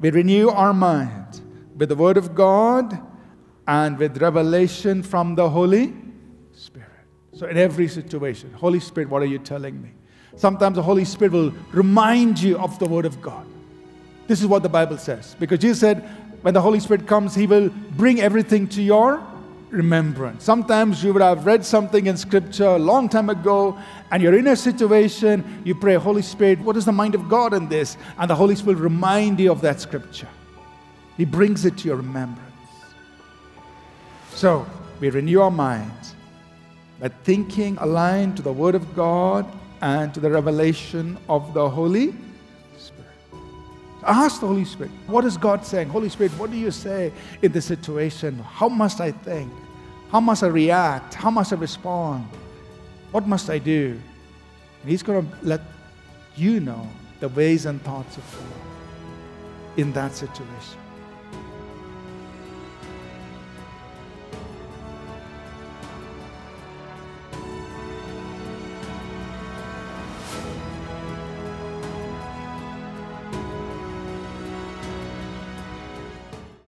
we renew our mind with the Word of God and with revelation from the Holy Spirit. So, in every situation, Holy Spirit, what are you telling me? Sometimes the Holy Spirit will remind you of the Word of God. This is what the Bible says. Because Jesus said, when the Holy Spirit comes, He will bring everything to your remembrance. Sometimes you would have read something in Scripture a long time ago, and you're in a situation, you pray, Holy Spirit, what is the mind of God in this? And the Holy Spirit will remind you of that Scripture. He brings it to your remembrance. So, we renew our minds by thinking aligned to the Word of God and to the revelation of the Holy. Ask the Holy Spirit, what is God saying? Holy Spirit, what do you say in this situation? How must I think? How must I react? How must I respond? What must I do? And He's going to let you know the ways and thoughts of God in that situation.